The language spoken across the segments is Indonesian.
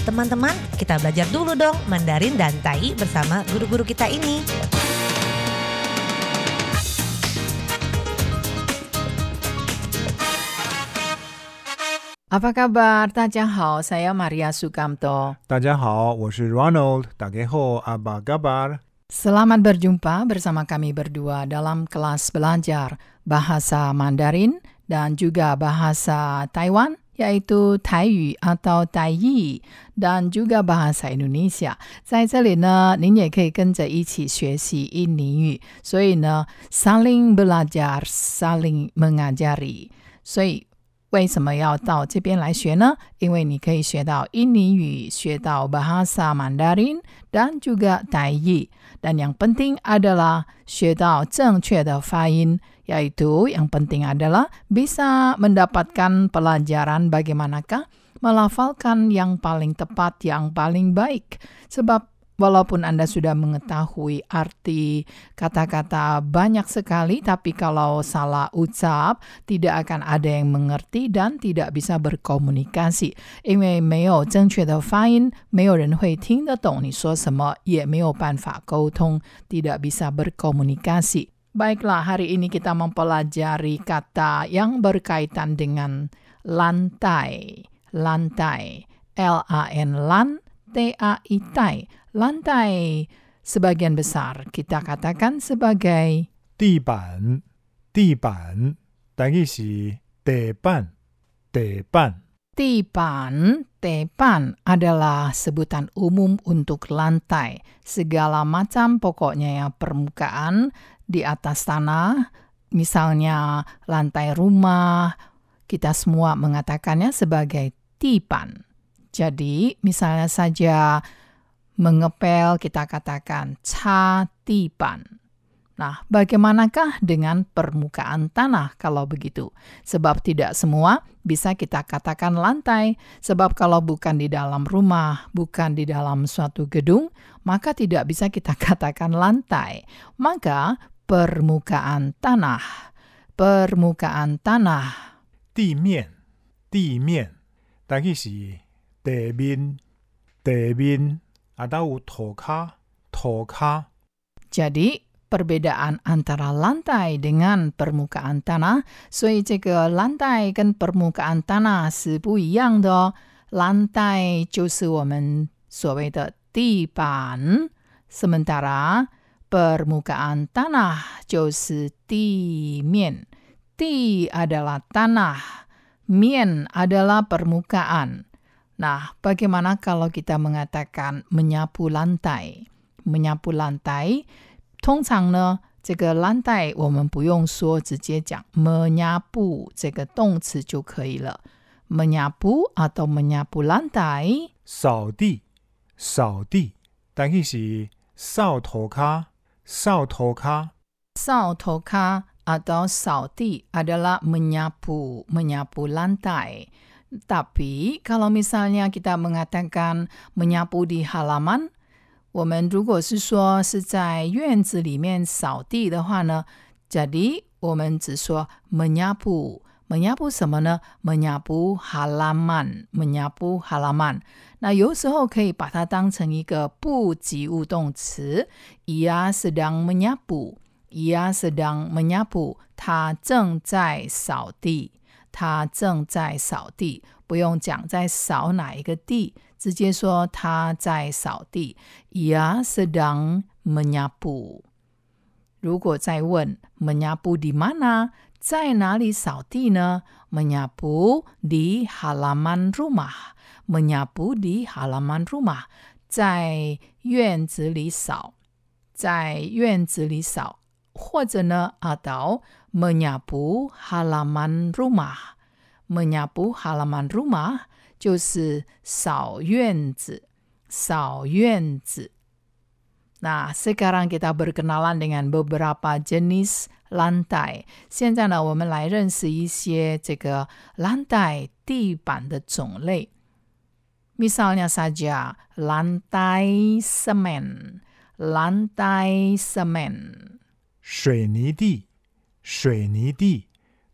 Teman-teman, kita belajar dulu dong Mandarin dan Tai bersama guru-guru kita ini. Apa kabar? Tadjahau, saya Maria Sukamto. Tadjahau, saya Ronald. Tadjahao, apa kabar? Selamat berjumpa bersama kami berdua dalam kelas belajar bahasa Mandarin dan juga bahasa Taiwan yaitu Taiyu atau Taiyi, dan juga bahasa Indonesia. 在这里呢，您也可以跟着一起学习印尼语。所以呢，saling belajar, saling mengajari。所以 为什么要到这边来学呢？因为你可以学到印尼语，学到 bahasa Mandarin dan juga Taiyi。Dan yang penting adalah 学到正确的发音，yaitu yang penting adalah bisa mendapatkan pelajaran bagaimanakah melafalkan yang paling tepat, yang paling baik. Sebab walaupun Anda sudah mengetahui arti kata-kata banyak sekali, tapi kalau salah ucap, tidak akan ada yang mengerti dan tidak bisa berkomunikasi. 因为没有正确的发音，没有人会听得懂你说什么，也没有办法沟通，tidak bisa berkomunikasi. Baiklah, hari ini kita mempelajari kata yang berkaitan dengan lantai. Lantai. L-A-N, lan, T-A-I, tai. Lantai sebagian besar kita katakan sebagai 地板，地板，等于是地板，地板。 Tipan, tepan adalah sebutan umum untuk lantai. Segala macam pokoknya ya permukaan di atas tanah, misalnya lantai rumah, kita semua mengatakannya sebagai tipan. Jadi, misalnya saja mengepel kita katakan ca tipan. Nah, bagaimanakah dengan permukaan tanah kalau begitu? Sebab tidak semua bisa kita katakan lantai, sebab kalau bukan di dalam rumah, bukan di dalam suatu gedung, maka tidak bisa kita katakan lantai. Maka permukaan tanah, permukaan tanah 地面，地面，等于是地面，地面，啊，都 有涂骹，涂骹。 Jadi, perbedaan antara lantai dengan permukaan tanah，所以这个lantai跟 permukaan tanah 是不一样的哦。lantai 就是我们所谓的地板，sementara permukaan tanah 就是地面。地 adalah tanah, mien adalah permukaan. Nah, bagaimana kalau kita mengatakan menyapu lantai? Menyapu lantai 通常呢，这个 lantai 我们不用说，直接讲 menyapu 这个动词就可以了。menyapu atau menyapu lantai 扫地，扫地，等于是扫涂骹，扫涂骹。 sautoka atau sauti adalah menyapu, menyapu lantai. Tapi kalau misalnya kita mengatakan menyapu di halaman, 我们如果是说是在院子里面扫地的话呢，jadi 我们只说 menyapu。menyapu 什么呢？menyapu halaman, menyapu halaman。那有时候可以把它当成一个不及物动词，ia sedang menyapu，ia sedang menyapu，他正在扫地， 他正在扫地，不用讲在扫哪一个地，直接说他在扫地，ia sedang menyapu。如果再问 menyapu di mana，在哪里扫地呢？menyapu di halaman rumah。menyapu di halaman rumah，在院子里扫，在院子里扫，或者呢，atau menyapu halaman rumah，menyapu halaman rumah 就是扫院子，扫院子。Nah, sekarang kita berkenalan dengan beberapa jenis lantai. 现在呢，我们来认识一些这个 lantai 地板的种类。Misalnya saja lantai semen, lantai semen. 水泥地， 水泥地，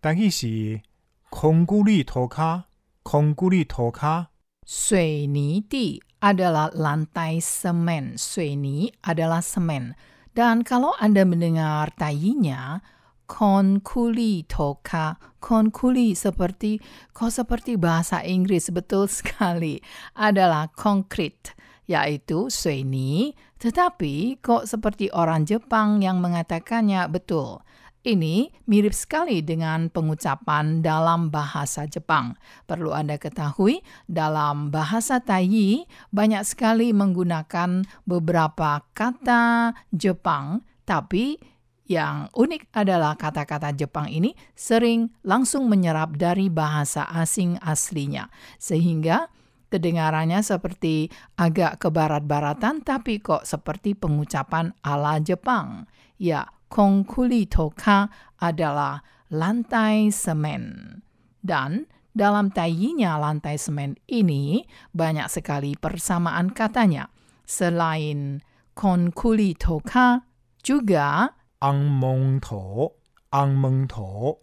等于是空谷里涂骹，空谷里涂骹。 水泥地 adalah lantai semen. 水泥 adalah semen. Dan kalau Anda mendengar tayinya, konkuli toka. Konkuli seperti kok seperti bahasa Inggris betul sekali adalah konkret yaitu suini, tetapi kok seperti orang Jepang yang mengatakannya betul. Ini mirip sekali dengan pengucapan dalam bahasa Jepang. Perlu Anda ketahui, dalam bahasa Taiyi banyak sekali menggunakan beberapa kata Jepang, tapi yang unik adalah kata-kata Jepang ini sering langsung menyerap dari bahasa asing aslinya, sehingga kedengarannya seperti agak ke barat-baratan, tapi kok seperti pengucapan ala Jepang. Ya, Kongkuli toka adalah lantai semen. Dan dalam tayinya lantai semen ini banyak sekali persamaan katanya. Selain konkuli toka, juga ang mong to, ang mong to,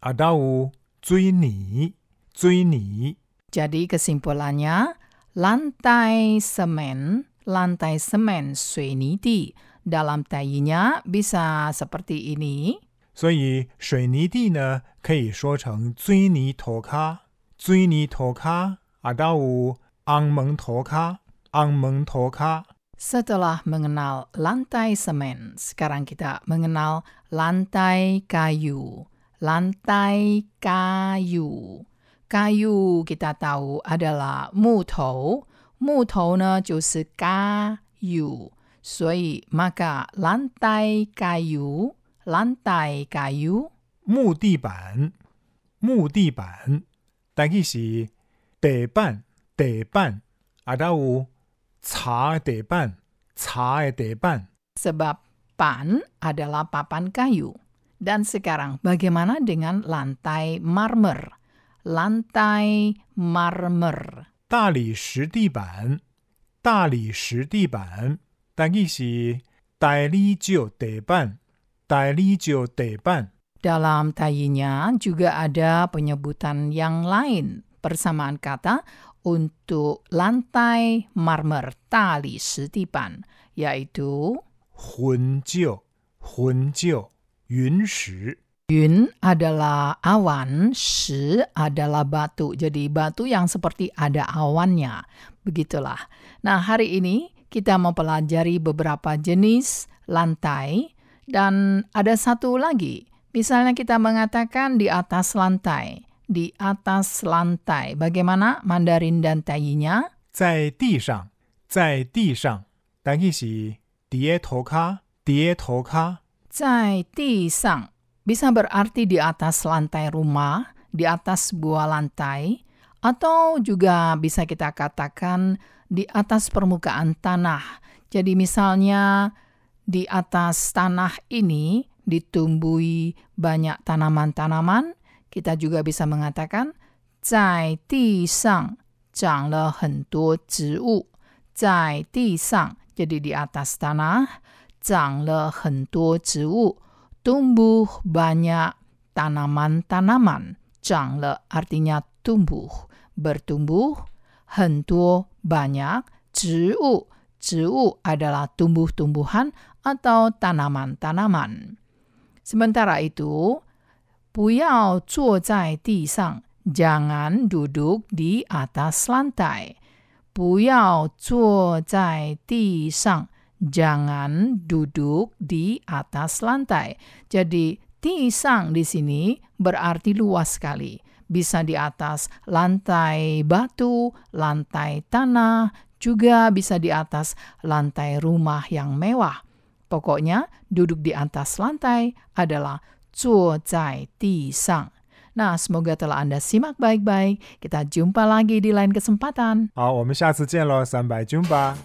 adau zui ni, zui ni. Jadi kesimpulannya, lantai semen, lantai semen sui ni di dalam tayinya bisa seperti ini. 所以水泥地呢，可以说成水泥涂骹，水泥涂骹，啊，到有昂蒙涂骹，昂蒙涂骹。 Setelah mengenal lantai semen, sekarang kita mengenal lantai kayu. Lantai kayu. Kayu kita tahu adalah 木头，木头呢就是ကာ油， 所以 maka lantai kayu, lantai kayu 木地板，木地板，但佢是地板，地板，啊，到有茶的地板，茶的地板。 sebab pan adalah papan kayu. Dan sekarang bagaimana dengan lantai marmer? Lantai marmer. 大理石地板，大理石地板， 但佢是大理石地板，大理石地板。 Dalam tayinya juga ada penyebutan yang lain persamaan kata untuk lantai marmer tali setipan yaitu 混石，混石，云石。 Yun adalah awan, shi adalah batu. Jadi batu yang seperti ada awannya. Begitulah. Nah, hari ini kita mempelajari beberapa jenis lantai dan ada satu lagi. Misalnya kita mengatakan di atas lantai. Di atas lantai. Bagaimana Mandarin dan tayinya? 在地上，在地上，但佢是跌头卡，跌头卡。在地上 bisa berarti di atas lantai rumah, di atas sebuah lantai, atau juga bisa kita katakan di atas permukaan tanah. Jadi misalnya di atas tanah ini ditumbuhi banyak tanaman-tanaman, kita juga bisa mengatakan 在地上长了很多植物。在地上 jadi di atas tanah 长了很多植物。tumbuh banyak tanaman-tanaman. 长了 artinya tumbuh, bertumbuh, 很多 banyak, 植物 植物 adalah tumbuh-tumbuhan atau tanaman-tanaman. Sementara itu, 不要坐在地上 jangan duduk di atas lantai. 不要坐在地上 jangan duduk di atas lantai. Jadi di sang di sini berarti luas sekali. Bisa di atas lantai batu, lantai tanah, juga bisa di atas lantai rumah yang mewah. Pokoknya duduk di atas lantai adalah 坐在地上. Nah, semoga telah Anda simak baik-baik. Kita jumpa lagi di lain kesempatan. 好，我们下次见喽，三百军吧。